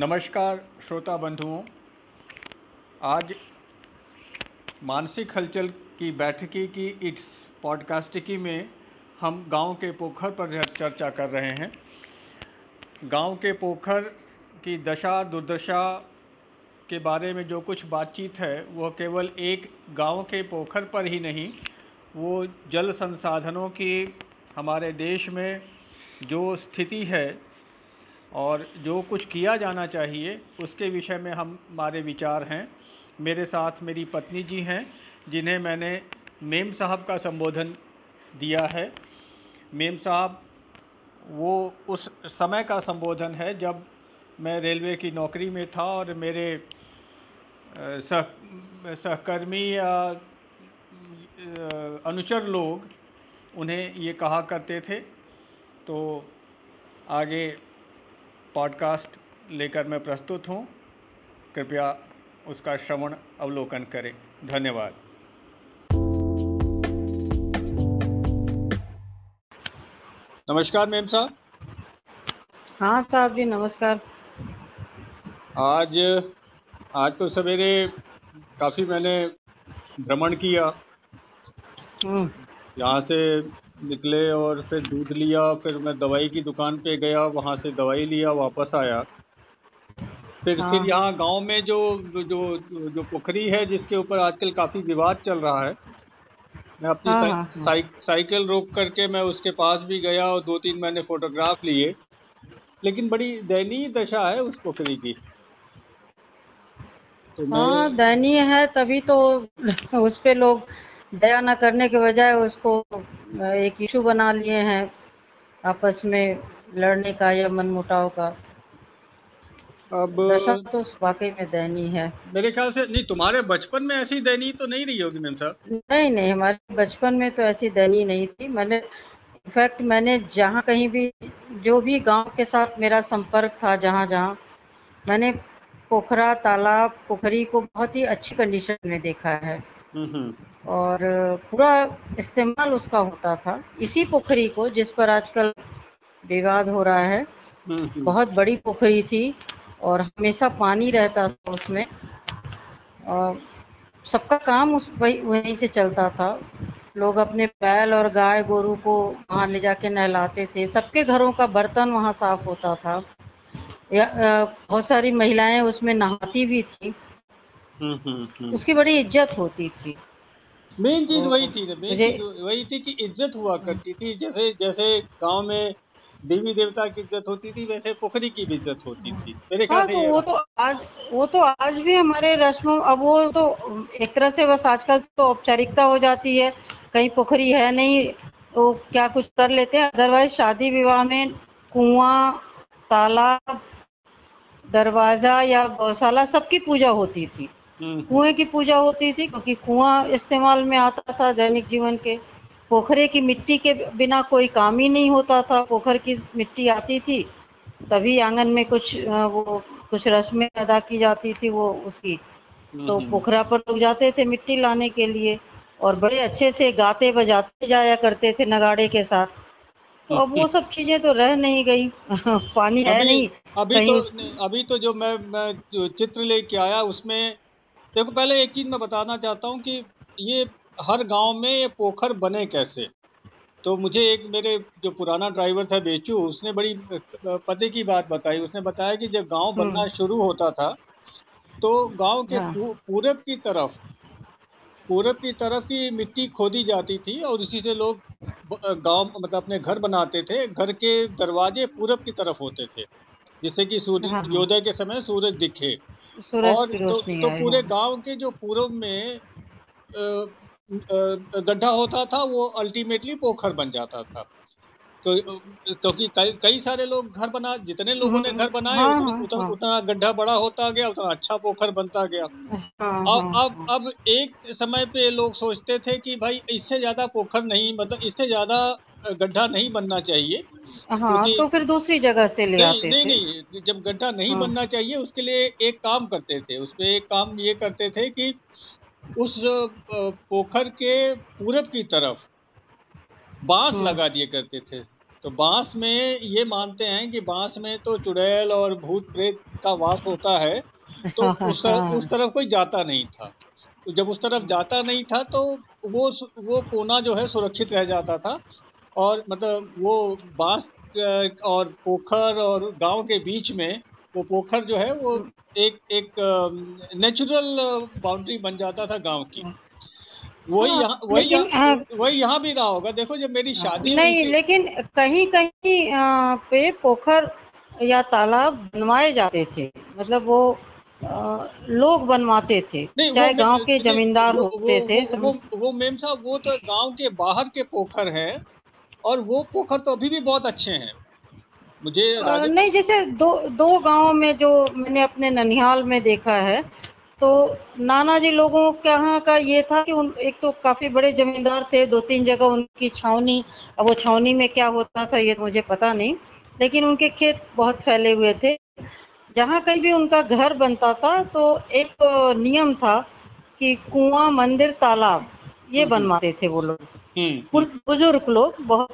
नमस्कार, श्रोता बंधुओं। आज मानसिक हलचल की बैठकी की इस पॉडकास्टिकी में हम गाँव के पोखर पर चर्चा कर रहे हैं। गाँव के पोखर की दशा, दुर्दशा के बारे में जो कुछ बातचीत है वह केवल एक गाँव के पोखर पर ही नहीं, वो जल संसाधनों की हमारे देश में जो स्थिति है और जो कुछ किया जाना चाहिए, उसके विषय में हम, हमारे विचार हैं। मेरे साथ मेरी पत्नी जी हैं, जिन्हें मैंने मेम साहब का संबोधन दिया है। मेम साहब, वो उस समय का संबोधन है जब मैं रेलवे की नौकरी में था और मेरे सह, सहकर्मी या अनुचर लोग उन्हें ये कहा करते थे। तो आगे पॉडकास्ट लेकर मैं प्रस्तुत हूँ। कृपया उसका श्रवण अवलोकन करें। धन्यवाद। नमस्कार मेम साहब। हाँ साहब जी नमस्कार। आज आज तो सवेरे काफ़ी मैंने भ्रमण किया। हम्म। यहाँ से निकले और फिर दूध लिया फिर मैं दवाई की दुकान पे गया वहाँ से दवाई लिया वापस आया फिर हाँ। फिर यहाँ गाँव में जो जो जो पोखरी है जिसके ऊपर आजकल काफ़ी विवाद चल रहा है मैं अपनी हाँ, साइ, हाँ, हाँ। साइ, साइकिल रोक करके मैं उसके पास भी गया और दो तीन मैंने फोटोग्राफ लिए लेकिन बड़ी दयनीय दशा है उस पोखरी की तो हाँ दयनीय है तभी तो उस पे लोग दया ना करने के बजाय उसको एक इशू बना लिए हैं आपस में लड़ने का या मनमुटाव का। अब दशा तो वाकई में दयनीय है। मेरे ख्याल से नहीं तुम्हारे बचपन में ऐसी दयनीय तो नहीं रही होगी मैम साहब? नहीं नहीं हमारे बचपन में तो ऐसी दयनीय नहीं थी। मैंने इनफैक्ट मैंने जहाँ कहीं भी जो भी गाँव के साथ मेरा संपर्क था जहाँ जहाँ मैंने पोखरा तालाब पोखरी को बहुत ही अच्छी कंडीशन में देखा है। और पूरा इस्तेमाल उसका होता था। इसी पोखरी को जिस पर आजकल विवाद हो रहा है हम्म, हम्म। बहुत बड़ी पोखरी थी और हमेशा पानी रहता था उसमें। और सबका काम उस वहीं से चलता था। लोग अपने बैल और गाय गोरू को वहाँ ले जाके नहलाते थे। सबके घरों का बर्तन वहाँ साफ़ होता था। या बहुत सारी महिलाएँ उसमें नहाती भी थी। हम्म, उसकी बड़ी इज़्ज़त होती थी। मेन चीज़ वही थी मेन चीज़ वही थी कि इज़्ज़त हुआ करती थी। जैसे जैसे गाँव में देवी देवता की इज़्ज़त होती थी वैसे पोखरी की भी इज़्ज़त होती थी। मेरे ख्याल हाँ, से तो वो तो आज वो तो आज भी हमारे रस्म अब वो तो एक तरह से बस आजकल तो औपचारिकता हो जाती है। कहीं पोखरी है नहीं तो क्या कुछ कर लेते हैं? अदरवाइज़ शादी विवाह में कुआँ तालाब दरवाज़ा या गौशाला सबकी पूजा होती थी। हम्म। कुएँ की पूजा होती थी क्योंकि कुआँ इस्तेमाल में आता था दैनिक जीवन के। पोखरे की मिट्टी के बिना कोई काम ही नहीं होता था। पोखर की मिट्टी आती थी तभी आँगन में कुछ वो कुछ रस्में अदा की जाती थी वो उसकी। तो हम्म। पोखरा पर लोग जाते थे मिट्टी लाने के लिए और बड़े अच्छे से गाते बजाते जाया करते थे नगाड़े के साथ। तो अब वो सब चीज़ें तो रह नहीं गई। पानी है नहीं अभी तो अभी तो जो मैं मैं जो चित्र लेके आया उसमें देखो पहले एक चीज़ मैं बताना चाहता हूँ कि ये हर गाँव में ये पोखर बने कैसे तो मुझे एक मेरे जो पुराना ड्राइवर था बेचू उसने बड़ी पते की बात बताई उसने बताया कि जब गाँव बनना हम्म। शुरू होता था तो गाँव के हाँ। पूरब की तरफ़ पूरब की तरफ़ की मिट्टी खोदी जाती थी और उसी से लोग गाँव मतलब अपने घर बनाते थे घर के दरवाजे पूरब की तरफ़ होते थे जिससे कि सूर्य हाँ, हाँ। योदय के समय सूरज दिखे। और तो, तो पूरे गाँव के जो पूर्व में गड्ढा होता था वो अल्टीमेटली पोखर बन जाता था। तो क्योंकि तो कई कई सारे लोग घर बना जितने लोगों ने घर बनाए हाँ, हाँ, उतना, हाँ, उतना गड्ढा बड़ा होता गया उतना अच्छा पोखर बनता गया। हाँ, अब हाँ, अब अब एक समय पे लोग सोचते थे कि भाई इससे ज़्यादा पोखर नहीं मतलब इससे ज़्यादा गड्ढा नहीं बनना चाहिए। हाँ, तो फिर दूसरी जगह से ले नहीं, आते नहीं, थे। नहीं जब गड्ढा नहीं हाँ। बनना चाहिए उसके लिए एक काम करते थे। उसमें एक काम ये करते थे कि उस पोखर के पूरब की तरफ़ बाँस हाँ। लगा दिए करते थे। तो बाँस में ये मानते हैं कि बाँस में तो चुड़ैल और भूत प्रेत का वास होता है तो हाँ, उस तरफ़ हाँ। उस तरफ़ कोई जाता नहीं था। तो जब उस तरफ़ जाता नहीं था तो वो वो कोना जो है सुरक्षित रह जाता था। और मतलब वो बाँस और पोखर और गाँव के बीच में वो पोखर जो है वो एक एक नेचुरल बाउंड्री बन जाता था गाँव की। वही हाँ, यहाँ वही यहाँ हाँ, वही यहाँ भी रहा होगा। देखो जब मेरी शादी नहीं लेकिन कहीं कहीं पे पोखर या तालाब बनवाए जाते थे। मतलब वो अ, लोग बनवाते थे। चाहे गाँव के जमींदार वो होते वो थे वो वो, वो मेम साहब वो तो गाँव के बाहर के पोखर हैं। और वो पोखर तो अभी भी बहुत अच्छे हैं। मुझे नहीं जैसे दो दो गाँव में जो मैंने अपने ननिहाल में देखा है तो नाना जी लोगों के यहाँ का ये था कि उन एक तो काफ़ी बड़े जमींदार थे दो तीन जगह उनकी छावनी अब वो छावनी में क्या होता था ये तो मुझे पता नहीं लेकिन उनके खेत बहुत फैले हुए थे। जहाँ कहीं भी उनका घर बनता था तो एक नियम था कि कुआँ मंदिर तालाब ये हम्म, हम्म। बनवाते थे वो लोग। बुज़ुर्ग लोग बहुत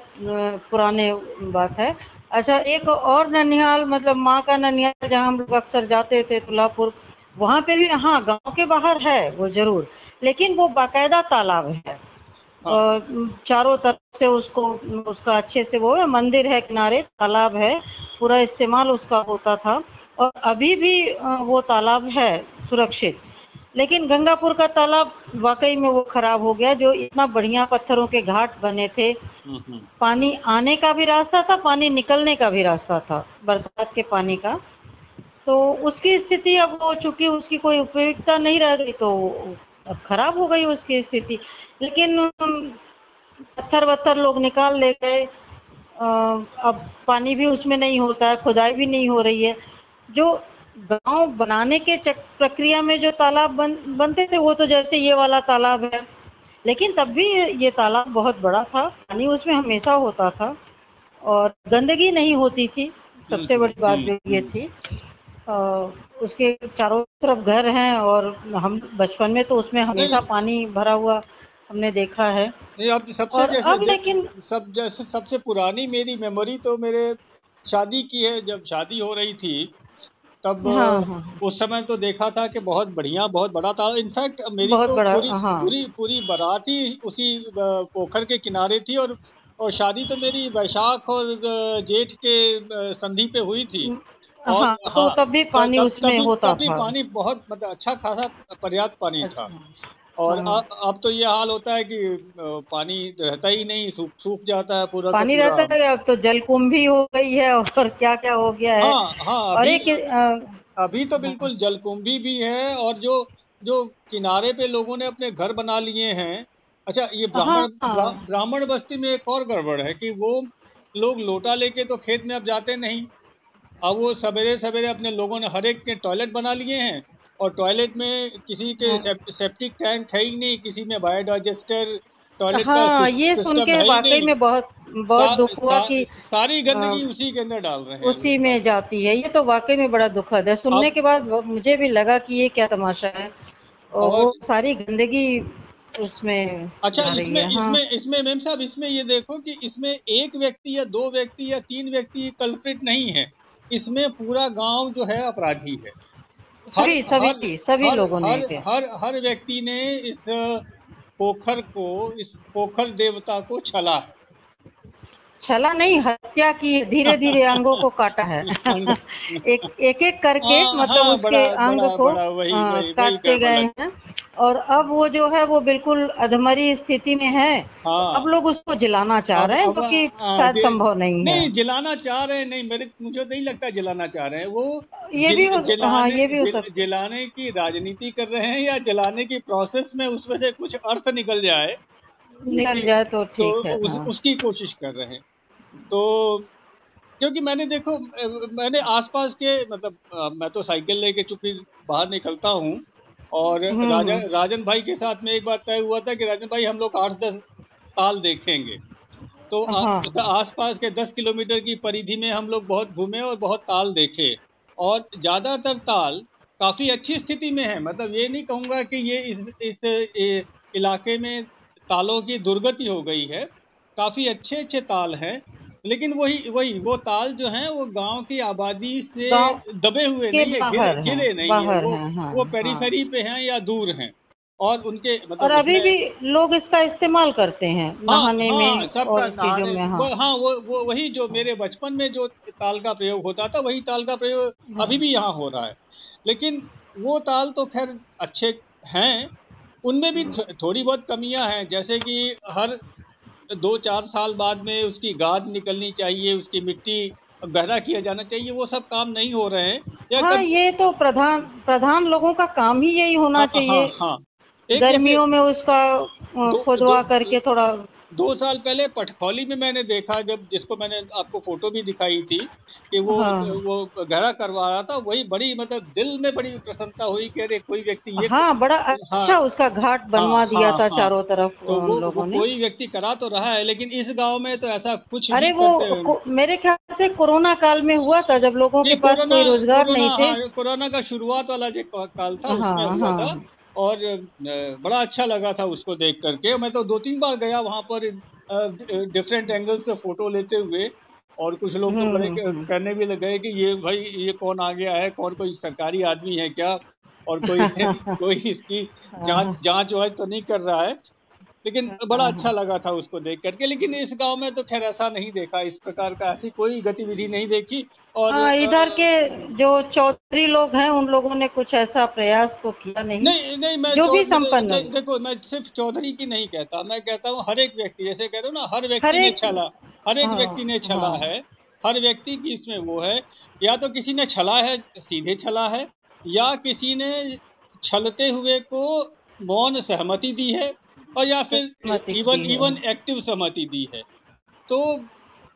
पुराने बात है। अच्छा एक और ननिहाल मतलब माँ का ननिहाल जहाँ हम लोग अक्सर जाते थे तुलापुर वहाँ पे भी हाँ गाँव के बाहर है वो ज़रूर लेकिन वो बाकायदा तालाब है। हाँ। चारों तरफ़ से उसको उसका अच्छे से वो मंदिर है किनारे तालाब है पूरा इस्तेमाल उसका होता था और अभी भी वो तालाब है सुरक्षित। लेकिन गंगापुर का तालाब वाकई में वो खराब हो गया जो इतना बढ़िया पत्थरों के घाट बने थे। हम्म, हम्म, पानी आने का भी रास्ता था पानी निकलने का भी रास्ता था बरसात के पानी का। तो उसकी स्थिति अब वो चूँकि उसकी कोई उपयोगिता नहीं रह गई तो अब खराब हो गई उसकी स्थिति। लेकिन पत्थर वत्थर लोग निकाल ले गए। अब पानी भी उसमें नहीं होता है खुदाई भी नहीं हो रही है। जो गाँव बनाने के प्रक्रिया में जो तालाब बन बनते थे वो तो जैसे ये वाला तालाब है। लेकिन तब भी ये तालाब बहुत बड़ा था। पानी उसमें हमेशा होता था और गंदगी नहीं होती थी। सबसे हम्म, बड़ी बात हम्म, जो ये हम्म। थी अ, उसके चारों तरफ़ घर हैं और हम बचपन में तो उसमें हमेशा पानी भरा हुआ हमने देखा है। नहीं अब सबसे और जैसे अब लेकिन सब जैसे सबसे पुरानी मेरी मेमोरी तो मेरे शादी की है। जब शादी हो रही थी तब हाँ। हाँ उस समय तो देखा था कि बहुत बढ़िया बहुत बड़ा था। इनफैक्ट मेरी बहुत तो बड़ा पूरी हाँ। पूरी पूरी बारात ही उसी पोखर के किनारे थी और और शादी तो मेरी वैशाख और जेठ के संधि पे हुई थी। और हाँ तो हाँ तब भी पानी पानी तब उसमें तब, होता तब था। पानी बहुत मतलब अच्छा खासा पर्याप्त पानी था। अच्छा। और हाँ अ- अब तो ये हाल होता है कि पानी रहता ही नहीं सूख सूख जाता है पूरा पानी पूरा। रहता है अब तो जलकुंभ भी हो गई है और क्या क्या हो गया है। हाँ हाँ और अभी एक अ, अभी तो हाँ। बिल्कुल जलकुंभी भी है और जो जो किनारे पे लोगों ने अपने घर बना लिए हैं। अच्छा ये ब्राह्मण ब्रा, हाँ ब्राह्मण बस्ती में एक और गड़बड़ है कि वो लोग लोटा लेके तो खेत में अब जाते नहीं। अब वो सवेरे सवेरे अपने लोगों ने हर एक के टॉयलेट बना लिए हैं। और टॉयलेट में किसी के हाँ। सेप्टिक टैंक है ही नहीं किसी में बायोडाइजेस्टर टॉयलेट हाँ सिस- ये सुन के वाकई में बहुत बहुत सा, दुख हुआ सा, कि सारी अ, गंदगी उसी के अंदर डाल रहे हैं। उसी में जाती है ये तो वाकई में बड़ा दुखद है। सुनने के बाद मुझे भी लगा कि ये क्या तमाशा है। और और वो सारी गंदगी उसमें अच्छा इसमें हाँ इसमें इसमें मैम साहब इसमें ये देखो कि इसमें एक व्यक्ति या दो व्यक्ति या तीन व्यक्ति कल्प्रिट नहीं है। इसमें पूरा गाँव जो है अपराधी है। सभी हर सभी सभी हर लोगों ने हर हर हर व्यक्ति ने इस पोखर को इस पोखर देवता को छला है। छला नहीं हत्या की धीरे धीरे अंगों को काटा है। एक एक एक करके हाँ मतलब हाँ उसके बड़ा अंग बड़ा को बड़ा वही हाँ, वही काटते गए हैं। और अब वो जो है वो बिल्कुल अधमरी स्थिति में है। तो अब हाँ लोग उसको जलाना चाह रहे हैं क्योंकि हाँ, शायद संभव नहीं है। नहीं जलाना चाह रहे हैं नहीं मेरे मुझे नहीं लगता जलाना चाह रहे हैं। वो ये भी हो हाँ ये भी हो सकता जलाने की राजनीति कर रहे हैं या जलाने की प्रोसेस में उसमें से कुछ अर्थ निकल जाए? निकल जाए तो तो ठीक है उस, हाँ। उसकी कोशिश कर रहे हैं। तो क्योंकि मैंने देखो मैंने आसपास के मतलब मैं तो साइकिल लेके चूँकि बाहर निकलता हूँ और हम्म। राजा हम्म राजन भाई के साथ में एक बात तय हुआ था कि राजन भाई हम लोग आठ दस ताल देखेंगे। तो हाँ। आसपास के दस किलोमीटर की परिधि में हम लोग बहुत घूमे और बहुत ताल देखे और ज़्यादातर ताल काफ़ी अच्छी स्थिति में है। मतलब ये नहीं कहूँगा कि ये इस इस ए, इलाके में तालों की दुर्गति हो गई है। काफ़ी अच्छे अच्छे ताल हैं। लेकिन वही वही वो ताल जो है वो गाँव की आबादी से दबे हुए नहीं है गिले, बाहर गिले नहीं है वो हैं हाँ वो पेरीफेरी हाँ। पे हैं या दूर हैं। और उनके मतलब और अभी भी लोग इसका इस्तेमाल करते हैं हाँ नहाने हाँ में सबका और चीज़ों में हाँ। हाँ वो वो वही जो मेरे बचपन में जो ताल का प्रयोग होता था वही ताल का प्रयोग अभी हाँ भी यहाँ हो रहा है। लेकिन वो ताल तो खैर अच्छे हैं उनमें भी थोड़ी बहुत कमियाँ हैं जैसे कि हर दो चार साल बाद में उसकी गाद निकलनी चाहिए उसकी मिट्टी गहरा किया जाना चाहिए वो सब काम नहीं हो रहे हैं। या हाँ कर... ये तो प्रधान प्रधान लोगों का काम ही यही होना हाँ हाँ चाहिए। हाँ। हाँ, गर्मियों में उसका खुदवा करके थोड़ा दो साल पहले पटखौली में मैंने देखा जब जिसको मैंने आपको फ़ोटो भी दिखाई थी कि वो हाँ। वो गहरा करवा रहा था वही बड़ी मतलब दिल में बड़ी प्रसन्नता हुई कि अरे कोई व्यक्ति ये हाँ बड़ा अच्छा हाँ। अच्छा उसका घाट बनवा हाँ बनवा दिया हाँ था हाँ। चारों तरफ़ तो वो वो ने। कोई व्यक्ति करा तो रहा है लेकिन इस गाँव में तो ऐसा कुछ अरे वो मेरे ख्याल से कोरोना काल में हुआ था जब लोगों के पास कोई रोज़गार नहीं थे। हाँ कोरोना का शुरुआत वाला जो काल था उसमें हाँ हुआ था। हाँ। और बड़ा अच्छा लगा था उसको देख करके। मैं तो दो तीन बार गया वहाँ पर डिफरेंट एंगल से फ़ोटो लेते हुए और कुछ लोग तो बड़े हम्म हम्म। कहने भी लग गए कि ये भाई ये कौन आ गया है? कौन कोई सरकारी आदमी है क्या? और कोई कोई इसकी जाँच हाँ। जाँच वांच तो नहीं कर रहा है। लेकिन बड़ा हाँ अच्छा हाँ लगा था उसको देख करके लेकिन इस गाँव में तो खैर ऐसा नहीं देखा इस प्रकार का ऐसी कोई गतिविधि नहीं देखी और हाँ इधर के जो चौधरी लोग हैं उन लोगों ने कुछ ऐसा प्रयास तो किया नहीं। नहीं नहीं मैं जो भी संपन्न दे, देखो मैं सिर्फ़ चौधरी की नहीं कहता मैं कहता हूँ हर एक व्यक्ति जैसे कह रहे हो ना हर व्यक्ति ने छला हर एक हाँ व्यक्ति ने छला हाँ है हर व्यक्ति की इसमें वो है या तो किसी ने छला है सीधे छला है या किसी ने छलते हुए को मौन सहमति दी है और या फिर इवन इवन एक्टिव सहमति दी है तो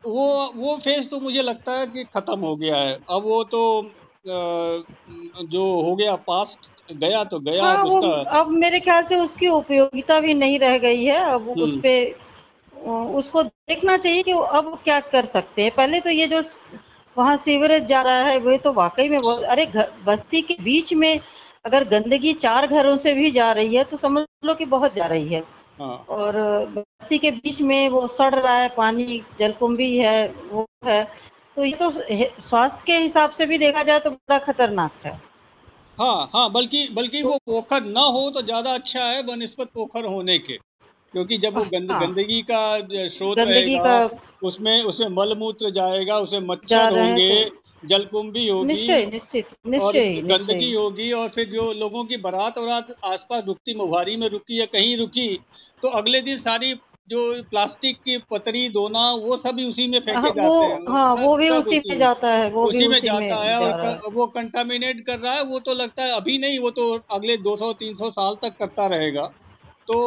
वो वो फ़ेज़ तो मुझे लगता है कि खत्म हो गया है। अब वो तो जो हो गया पास्ट गया तो गया हाँ उसका अब मेरे ख्याल से उसकी उपयोगिता भी नहीं रह गई है। अब उस हम्म पे उसको देखना चाहिए कि अब क्या कर सकते हैं। पहले तो ये जो वहाँ सीवरेज जा रहा है वो तो वाकई में बहुत अरे बस्ती के बीच में अगर गंदगी चार घरों से भी जा रही है तो समझ लो कि बहुत जा रही है। हाँ। और बस्ती के बीच में वो सड़ रहा है पानी जलकुंभी है वो है तो ये तो स्वास्थ्य के हिसाब से भी देखा जाए तो बड़ा खतरनाक है। हाँ हाँ बल्कि बल्कि तो वो पोखर ना हो तो ज़्यादा अच्छा है बनस्पत पोखर होने के क्योंकि जब वो गंद हाँ। गंदगी का स्रोत रहेगा उसमें उसमें मल मूत्र जाएगा उसमें जा मच्छर होंगे तो जलकुंभी होगी निश्चय निश्चित और निश्चय। गंदगी होगी और फिर जो लोगों की बारात वरात आसपास रुकती मोहारी में रुकी या कहीं रुकी तो अगले दिन सारी जो प्लास्टिक की पतरी दोना वो सब भी उसी में फेंके हाँ जाते हैं। वो हाँ वो भी उसी उसी में में जाता है वो उसी में उसी में जाता है जा और वो कंटामिनेट कर रहा है वो तो लगता है अभी नहीं वो तो अगले 200-300 साल तक करता रहेगा। तो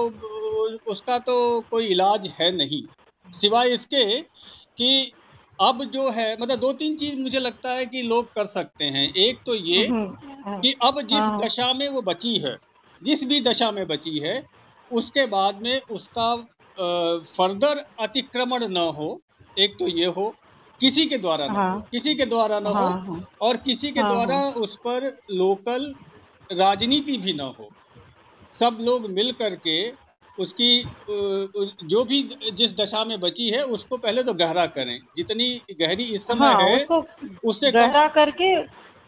उसका तो कोई इलाज है नहीं। सिवाय इसके कि अब जो है मतलब दो तीन चीज़ मुझे लगता है कि लोग कर सकते हैं। एक तो ये हम्म, हाँ कि अब जिस हाँ। दशा में वो बची है जिस भी दशा में बची है उसके बाद में उसका फर्दर अतिक्रमण न हो एक तो ये हो किसी के द्वारा न हो हाँ। किसी के द्वारा न हो हाँ हाँ। और किसी के हाँ द्वारा हाँ। उस पर लोकल राजनीति भी न हो। सब लोग मिल करके उसकी जो भी जिस दशा में बची है उसको पहले तो गहरा करें। जितनी गहरी इस समय हाँ है उसको उससे गहरा करके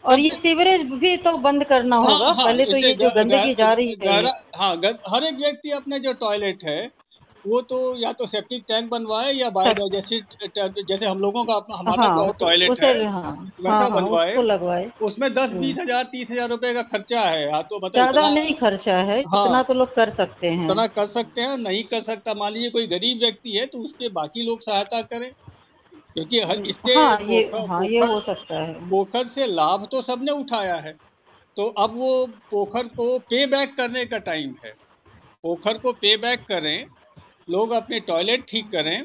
और ये सीवरेज भी तो बंद करना हाँ होगा। हाँ हाँ, पहले तो ये जो गंदगी जा रही है हाँ हर एक व्यक्ति अपने जो टॉयलेट है वो तो या तो सेप्टिक टैंक बनवाए या सब जैसे हम लोगों का हमारा हाँ टॉयलेट है हाँ हाँ वैसा हाँ बनवाए। लगवाए। उसमें दस बीस हम्म। हज़ार तीस हज़ार रुपए का खर्चा है या तो मतलब ज़्यादा इतना नहीं खर्चा है हाँ, इतना हाँ तो लोग कर सकते हैं। उतना कर सकते हैं नहीं कर सकता। मान लीजिए कोई गरीब व्यक्ति है तो उसके बाकी लोग सहायता करें क्योंकि हर हम्म, इससे हाँ ये हाँ ये हो सकता है। पोखर से लाभ तो सबने उठाया है तो अब वो पोखर को पे बैक करने का टाइम है। पोखर को पे बैक करें लोग अपने टॉयलेट ठीक करें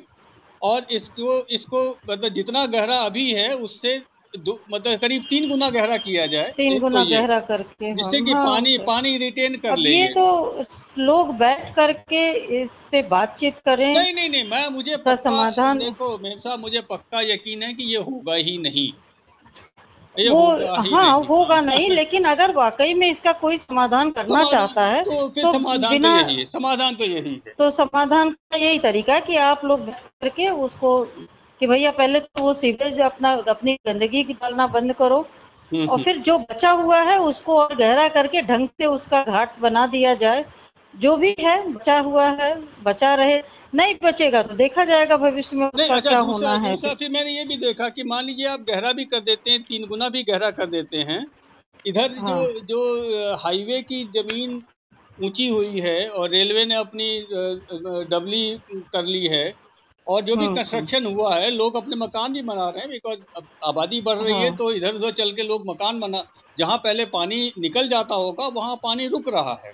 और इसको इसको मतलब जितना गहरा अभी है उससे मतलब करीब तीन गुना गहरा किया जाए तीन तो गुना गहरा करके हाँ जिससे कि हाँ पानी तो पानी रिटेन कर ले ये तो लोग बैठ करके इस पे बातचीत करें। नहीं नहीं नहीं मैं मुझे पक्का समाधान देखो मेम साहब मुझे पक्का यकीन है कि ये होगा ही नहीं। वो हाँ होगा नहीं लेकिन अगर वाकई में इसका कोई समाधान करना चाहता है तो तो समाधान तो बिना यही समाधान तो यही है। तो समाधान का यही तरीका है कि आप लोग बैठ करके उसको कि भैया पहले तो वो सीवेज अपना अपनी गंदगी डालना बंद करो हम्म, और फिर जो बचा हुआ है उसको और गहरा करके ढंग से उसका घाट बना दिया जाए। जो भी है बचा हुआ है बचा रहे नहीं बचेगा तो देखा जाएगा भविष्य में उसका अच्छा क्या होना है दूसरा फिर मैंने ये भी देखा कि मान लीजिए आप गहरा भी कर देते हैं तीन गुना भी गहरा कर देते हैं इधर हाँ। जो जो हाईवे की ज़मीन ऊँची हुई है और रेलवे ने अपनी डबली कर ली है और जो भी कंस्ट्रक्शन हुआ है लोग अपने मकान भी बना रहे हैं बिकॉज़ आबादी बढ़ रही है हाँ। तो इधर उधर चल के लोग मकान बना जहाँ पहले पानी निकल जाता होगा वहाँ पानी रुक रहा है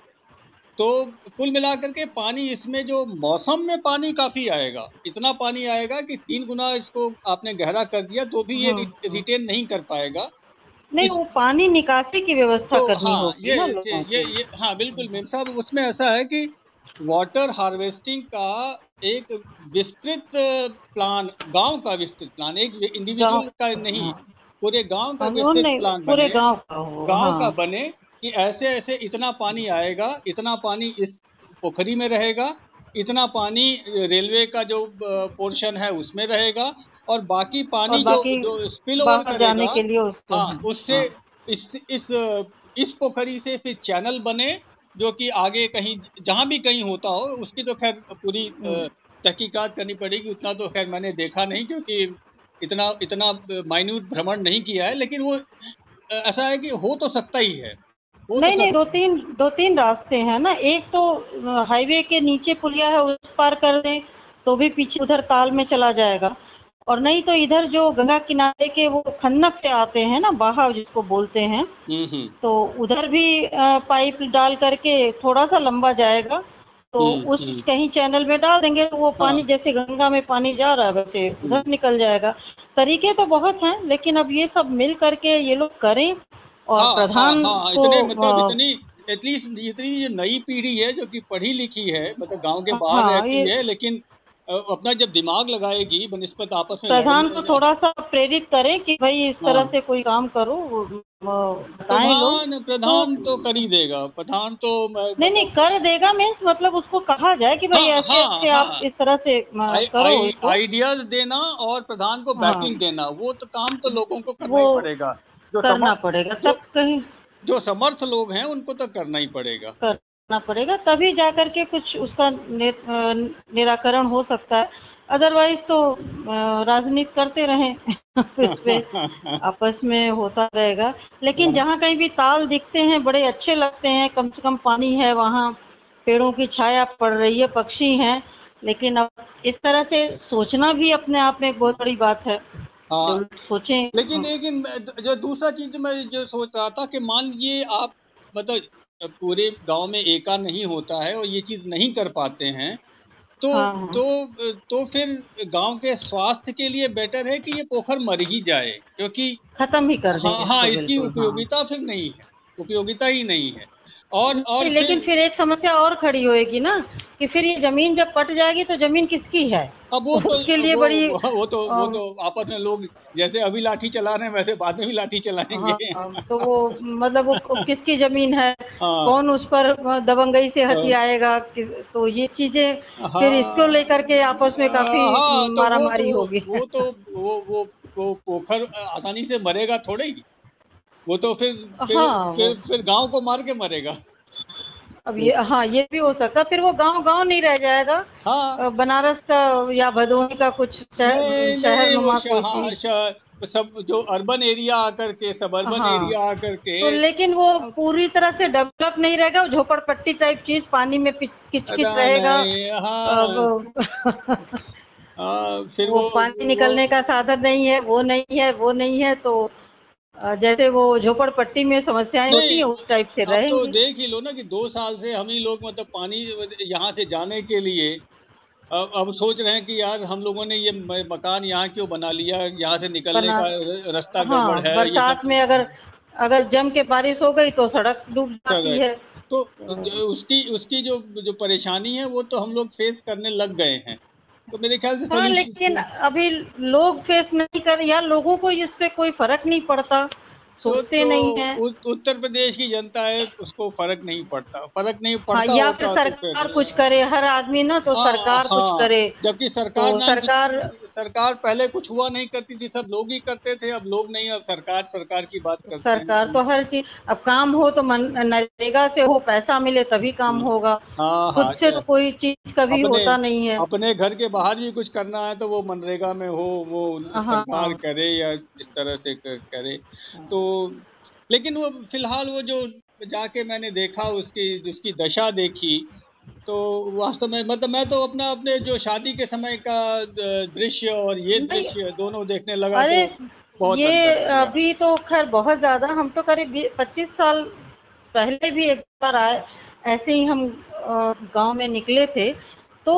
तो कुल मिलाकर के पानी इसमें जो मौसम में पानी काफ़ी आएगा। इतना पानी आएगा कि तीन गुना इसको आपने गहरा कर दिया तो भी ये हाँ, रि- हाँ। रिटेन नहीं कर पाएगा। नहीं इस- वो पानी निकासी की व्यवस्था तो करनी हाँ होगी ये ना ये ये, ये हाँ बिल्कुल मेम साहब उसमें ऐसा है कि वाटर हार्वेस्टिंग का एक विस्तृत प्लान गाँव का विस्तृत प्लान एक इंडिविजुअल का नहीं हाँ, पूरे गाँव का हाँ, विस्तृत प्लान पूरे बने गाँव का गाँव का हाँ। बने कि ऐसे ऐसे इतना पानी आएगा इतना पानी इस पोखरी में रहेगा इतना पानी रेलवे का जो पोर्शन है उसमें रहेगा और बाकी पानी जो बाकी जो जो स्पिल ओवर करेगा के लिए उसको। हाँ हाँ उससे हाँ। इस इस इस पोखरी से फिर चैनल बने जो कि आगे कहीं जहाँ भी कहीं होता हो उसकी तो खैर पूरी हम्म, तहकीकात करनी पड़ेगी उतना तो खैर मैंने देखा नहीं क्योंकि इतना इतना माइन्यूट भ्रमण नहीं किया है लेकिन वो ऐसा है कि हो तो सकता ही है। हो तो नहीं नहीं दो तीन दो तीन रास्ते हैं ना। एक तो हाईवे के नीचे पुलिया है उस पार कर दें तो भी पीछे उधर ताल में चला जाएगा। और नहीं तो इधर जो गंगा किनारे के वो खन्नक से आते हैं ना बहाव जिसको बोलते हैं हम्म हम्म। तो उधर भी पाइप डाल करके थोड़ा सा लंबा जाएगा तो हम्म उस कहीं चैनल में डाल देंगे तो वो हाँ। पानी जैसे गंगा में पानी जा रहा है वैसे उधर निकल जाएगा। तरीके तो बहुत हैं लेकिन अब ये सब मिल करके ये लोग करें और हाँ हाँ प्रधान हाँ को इतने मतलब अ, इतनी एटलीस्ट इतनी ये नई पीढ़ी है जो कि पढ़ी लिखी है मतलब गाँव के बाहर हाँ रहती है लेकिन अपना जब दिमाग लगाएगी बनस्पत आपस में प्रधान को थोड़ा सा प्रेरित करें कि भाई इस तरह हाँ। से कोई काम करो लोग। प्रधान तो प्रधान तो कर ही देगा प्रधान तो नहीं नहीं कर देगा मीन्स मतलब उसको कहा जाए कि भाई हाँ ऐसे हाँ ऐसे आप हाँ। इस तरह से करो आइडियाज़ देना और प्रधान को हाँ। बैकिंग देना वो तो काम तो लोगों को करना ही पड़ेगा। जो करना पड़ेगा तब कहीं जो समर्थ लोग हैं उनको तो करना ही पड़ेगा। करना पड़ेगा तभी जा करके कुछ उसका नि, निराकरण हो सकता है। अदरवाइज़ तो राजनीति करते रहें। इस पे आपस में होता रहेगा। लेकिन जहाँ कहीं भी ताल दिखते हैं बड़े अच्छे लगते हैं कम से कम पानी है वहाँ पेड़ों की छाया पड़ रही है पक्षी हैं। लेकिन अब इस तरह से सोचना भी अपने आप में एक बहुत बड़ी बात है। हाँ। सोचें। लेकिन लेकिन जो दूसरा चीज़ मैं जो सोच रहा था कि मान लीजिए आप मतलब पूरे गाँव में एका नहीं होता है और ये चीज़ नहीं कर पाते हैं तो हाँ हाँ। तो तो फिर गाँव के स्वास्थ्य के लिए बेटर है कि ये पोखर मर ही जाए क्योंकि खत्म ही कर हाँ हाँ इसकी उपयोगिता हाँ। उपयोगिता फिर नहीं है। उपयोगिता ही नहीं है। और और लेकिन फिर फिर एक समस्या और खड़ी होएगी ना कि फिर ये ज़मीन जब पट जाएगी तो ज़मीन किसकी है? अब वो तो उसके लिए वो बड़ी वो तो वो तो आपस में लोग जैसे अभी लाठी चला रहे हैं वैसे बाद में भी लाठी चलाएँगे। हाँ तो वो मतलब वो किसकी ज़मीन है? हाँ। कौन उस पर दबंगई से हाँ। आएगा? किस तो ये चीज़ें हाँ। फिर इसको लेकर के आपस में काफ़ी हाँ तो मारामारी तो होगी। वो तो वो वो पोखर आसानी से मरेगा थोड़े ही। वो तो फिर फिर हाँ फिर वो फिर गाँव को मार के मरेगा। अब ये हाँ ये भी हो सकता फिर वो गाँव गाँव नहीं रह जाएगा। हाँ। बनारस का या भदोही का कुछ शहर वो हाँ, सब जो अर्बन एरिया आकर के सबर्बन हाँ। एरिया आकर के। तो लेकिन वो पूरी तरह से डेवलप नहीं रहेगा वो झोपड़पट्टी टाइप चीज़ पानी में पिच- किच किच पता रहेगा हाँ। वो हाँ फिर वो वो पानी वो निकलने का साधन नहीं है वो नहीं है वो नहीं है तो जैसे वो झोपड़पट्टी में समस्याएँ होती हैं उस टाइप से अब तो देख ही लो ना कि दो साल से हम ही लोग मतलब पानी यहाँ से जाने के लिए अब अब सोच रहे हैं कि यार हम लोगों ने ये मकान यहाँ क्यों बना लिया यहाँ से निकलने का रास्ता हाँ गड़बड़ है बरसात में अगर अगर जम के बारिश हो गई तो सड़क डूब जाती है। तो तो उसकी उसकी जो जो परेशानी है वो तो हम लोग फेस करने लग गए हैं। तो मेरे ख्याल से हाँ लेकिन अभी लोग फेस नहीं कर या लोगों को इस पे कोई फ़र्क नहीं पड़ता। सोचते तो, नहीं है। तो उत्तर प्रदेश की जनता है उसको फ़र्क नहीं पड़ता। फ़र्क नहीं पड़ता हाँ, पड़ता या फिर तो सरकार कुछ करे हर आदमी ना तो हाँ, सरकार हाँ, कुछ करे। जबकि सरकार तो सरकार सरकार पहले कुछ हुआ नहीं करती थी सब लोग ही करते थे अब लोग नहीं अब सरकार सरकार की बात करते सरकार तो हर चीज़ अब काम हो तो मन नरेगा से हो पैसा मिले तभी काम होगा। हाँ खुद हाँ से तो कोई चीज़ कभी होता नहीं है। अपने घर के बाहर भी कुछ करना है तो वो मनरेगा में हो वो हाँ, सरकार हाँ। करे या इस तरह से करे। तो लेकिन वो फ़िलहाल वो जो जाके मैंने देखा उसकी उसकी दशा देखी तो वास्तव में मतलब मैं तो अपना अपने जो शादी के समय का दृश्य और ये दृश्य दोनों देखने लगा अरे तो बहुत ये अभी तो खैर बहुत ज़्यादा हम तो करीब पच्चीस साल पहले भी एक बार आए ऐसे ही हम गाँव में निकले थे तो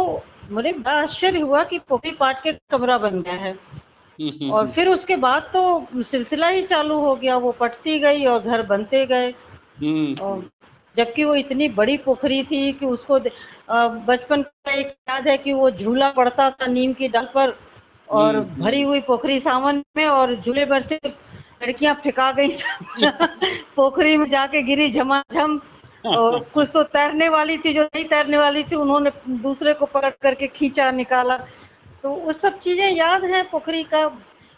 मुझे बड़ा आश्चर्य हुआ कि पोखरी पाट के कमरा बन गया है। और फिर उसके बाद तो सिलसिला ही चालू हो गया वो पटती गई और घर बनते गए। हम्म, और जबकि वो इतनी बड़ी पोखरी थी कि उसको बचपन का एक याद है कि वो झूला पड़ता था नीम की डाल पर और। भरी हुई पोखरी सावन में और झूले भर से लड़कियाँ फेंका गई पोखरी में जाके गिरी झमाझम। और कुछ तो तैरने वाली थी जो नहीं तैरने वाली थी उन्होंने दूसरे को पकड़ करके खींचा निकाला। तो वो सब चीज़ें याद हैं पोखरी का।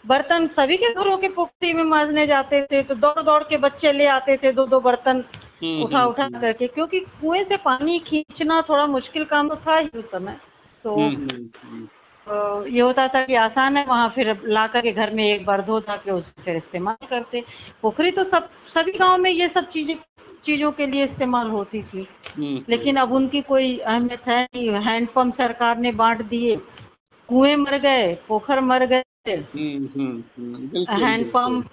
बर्तन सभी के घरों के पोखरी में मांजने जाते थे तो दौड़ दौड़ के बच्चे ले आते थे दो दो बर्तन हम्म, उठा हम्म, उठा हम्म, करके क्योंकि कुएँ से पानी खींचना थोड़ा मुश्किल काम तो था ही उस समय। तो ये होता था कि आसान है वहाँ फिर ला करके घर में एक बार धो धा के उसे फिर इस्तेमाल करते। पोखरी तो सब सभी गाँव में ये सब चीज़ें चीज़ों के लिए इस्तेमाल होती थी। लेकिन अब उनकी कोई अहमियत है नहीं। हैंडपंप सरकार ने बांट दिए। कुएँ मर गए पोखर मर गए। हम्म, हम्म, हम्म, हैंडपंप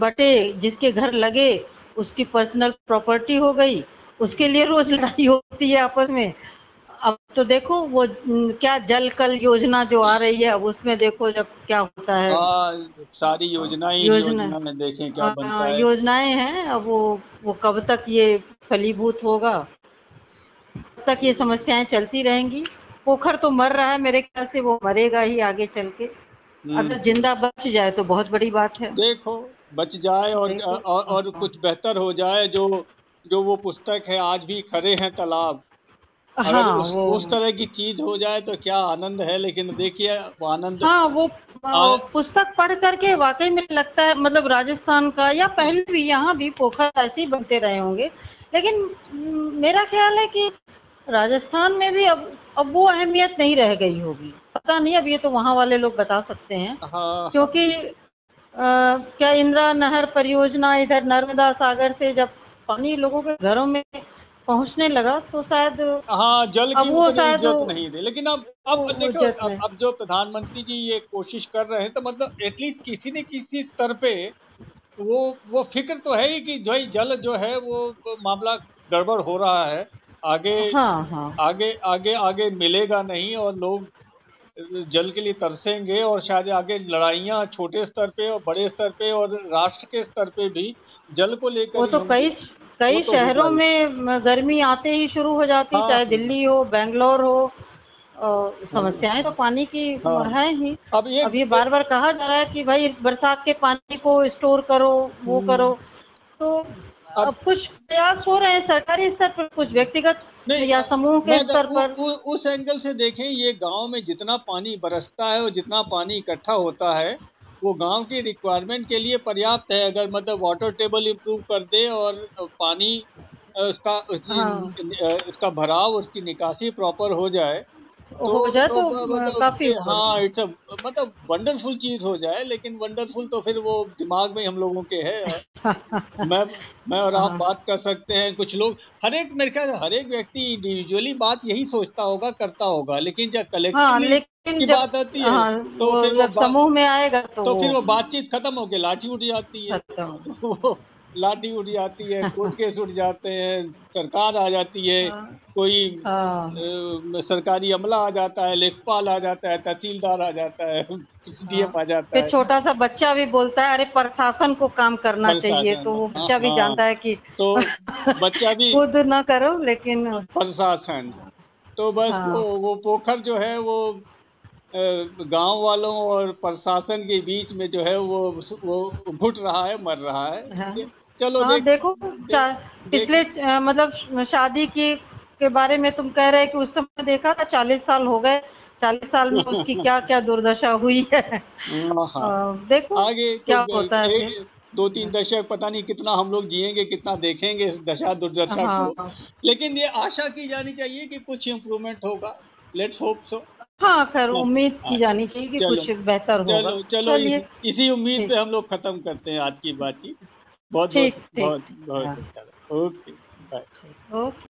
बटे जिसके घर लगे उसकी पर्सनल प्रॉपर्टी हो गई। उसके लिए रोज लड़ाई होती है आपस में। अब तो देखो वो क्या जल कल योजना जो आ रही है अब उसमें देखो जब क्या होता है। हाँ सारी योजनाएँ योजना- योजना में देखें क्या हाँ, बनता है। योजनाएँ हैं अब वो वो कब तक ये फलीभूत होगा? कब तक ये समस्याएँ चलती रहेंगी? पोखर तो मर रहा है मेरे ख्याल से वो मरेगा ही आगे चल के। हम्म, अगर ज़िंदा बच जाए तो बहुत बड़ी बात है। देखो बच जाए और और, और हाँ। कुछ बेहतर हो जाए जो जो वो पुस्तक है आज भी खड़े हैं तालाब। हाँ उस, उस तरह की चीज़ हो जाए तो क्या आनंद है लेकिन देखिए वो आनंद हाँ वो आ- पुस्तक पढ़ करके वाकई में लगता है मतलब राजस्थान का या पहले भी यहाँ भी पोखर ऐसे ही बनते रहे होंगे। लेकिन मेरा ख्याल है कि राजस्थान में भी अब अब वो अहमियत नहीं रह गई होगी। पता नहीं अब ये तो वहाँ वाले लोग बता सकते हैं। हाँ क्योंकि अ, क्या इंदिरा नहर परियोजना इधर नर्मदा सागर से जब पानी लोगों के घरों में पहुँचने लगा तो शायद हाँ जल की वो इज़्ज़त नहीं थी। लेकिन अब अब देखो अब, अब जो प्रधानमंत्री जी ये कोशिश कर रहे हैं तो मतलब एटलीस्ट किसी न किसी स्तर पे वो वो फ़िक्र तो है ही कि जो जल जो है वो मामला गड़बड़ हो रहा है। आगे हाँ हाँ आगे आगे आगे मिलेगा नहीं और लोग जल के लिए तरसेंगे और शायद आगे लड़ाइयाँ छोटे स्तर पे और बड़े स्तर पे और राष्ट्र के स्तर पे भी जल को लेकर वो तो कई कई तो शहरों में गर्मी आते ही शुरू हो जाती हाँ। चाहे दिल्ली हो बेंगलोर हो समस्याएँ तो पानी की हाँ। है ही अब ये अब ये बार बार कहा जा रहा है कि भाई बरसात के पानी को स्टोर करो वो हम्म। करो तो अब कुछ प्रयास हो रहे हैं सरकारी स्तर पर कुछ व्यक्तिगत नहीं, या समूह के स्तर पर। उ- उ, उस एंगल से देखें ये गाँव में जितना पानी बरसता है और जितना पानी इकट्ठा होता है वो गाँव की रिक्वायरमेंट के लिए पर्याप्त है। अगर मतलब वाटर टेबल इम्प्रूव कर दे और पानी उसका उसकी हाँ। उसका भराव उसकी निकासी प्रॉपर हो जाए तो, हो जाए तो ब- मतलब काफ़ी हाँ इट्स मतलब वंडरफुल चीज़ हो जाए लेकिन वंडरफुल तो फिर वो दिमाग में हम लोगों के है। मैं मैं और आप हाँ। बात कर सकते हैं कुछ लोग हर एक मेरे ख्याल हर एक व्यक्ति इंडिविजुअली बात यही सोचता होगा करता होगा लेकिन जब कलेक्टिवली हाँ, की बात आती है, हाँ, तो वो फिर वो समूह में आएगा तो, तो फिर वो बातचीत खत्म होके लाठी उठ जाती है लाठी उठ जाती है कोर्ट केस उठ जाते हैं सरकार आ जाती है हाँ, कोई हाँ। सरकारी अमला आ जाता है लेखपाल आ जाता है तहसीलदार आ जाता है एसडीएम आ जाता है। छोटा सा बच्चा भी बोलता है अरे प्रशासन को काम करना चाहिए। तो वो बच्चा भी हाँ, जानता है कि तो बच्चा भी खुद ना करो लेकिन प्रशासन। तो बस हाँ। वो वो पोखर जो है वो गाँव वालों और प्रशासन के बीच में जो है वो वो घुट रहा है मर रहा है। हाँ। चलो हाँ देख, देखो चा- पिछले अ, मतलब शादी की के बारे में तुम कह रहे कि उस समय देखा था चालीस साल हो गए चालीस साल में उसकी क्या क्या दुर्दशा हुई है। हाँ, हाँ। देखो आगे क्या तो होता है दो तीन दशक पता नहीं कितना हम लोग जिएँगे कितना देखेंगे इस दशा दुर्दशा को। हाँ। लेकिन ये आशा की जानी चाहिए कि कुछ इम्प्रूवमेंट होगा। लेट्स होप सो हाँ खैर उम्मीद की। जानी चाहिए कि कुछ बेहतर होगा। चलो चलो इस, उम्मीद। पे हम लोग खत्म करते हैं आज की बातचीत। बहुत बहुत बहुत बहुत ओके बाय। ओके।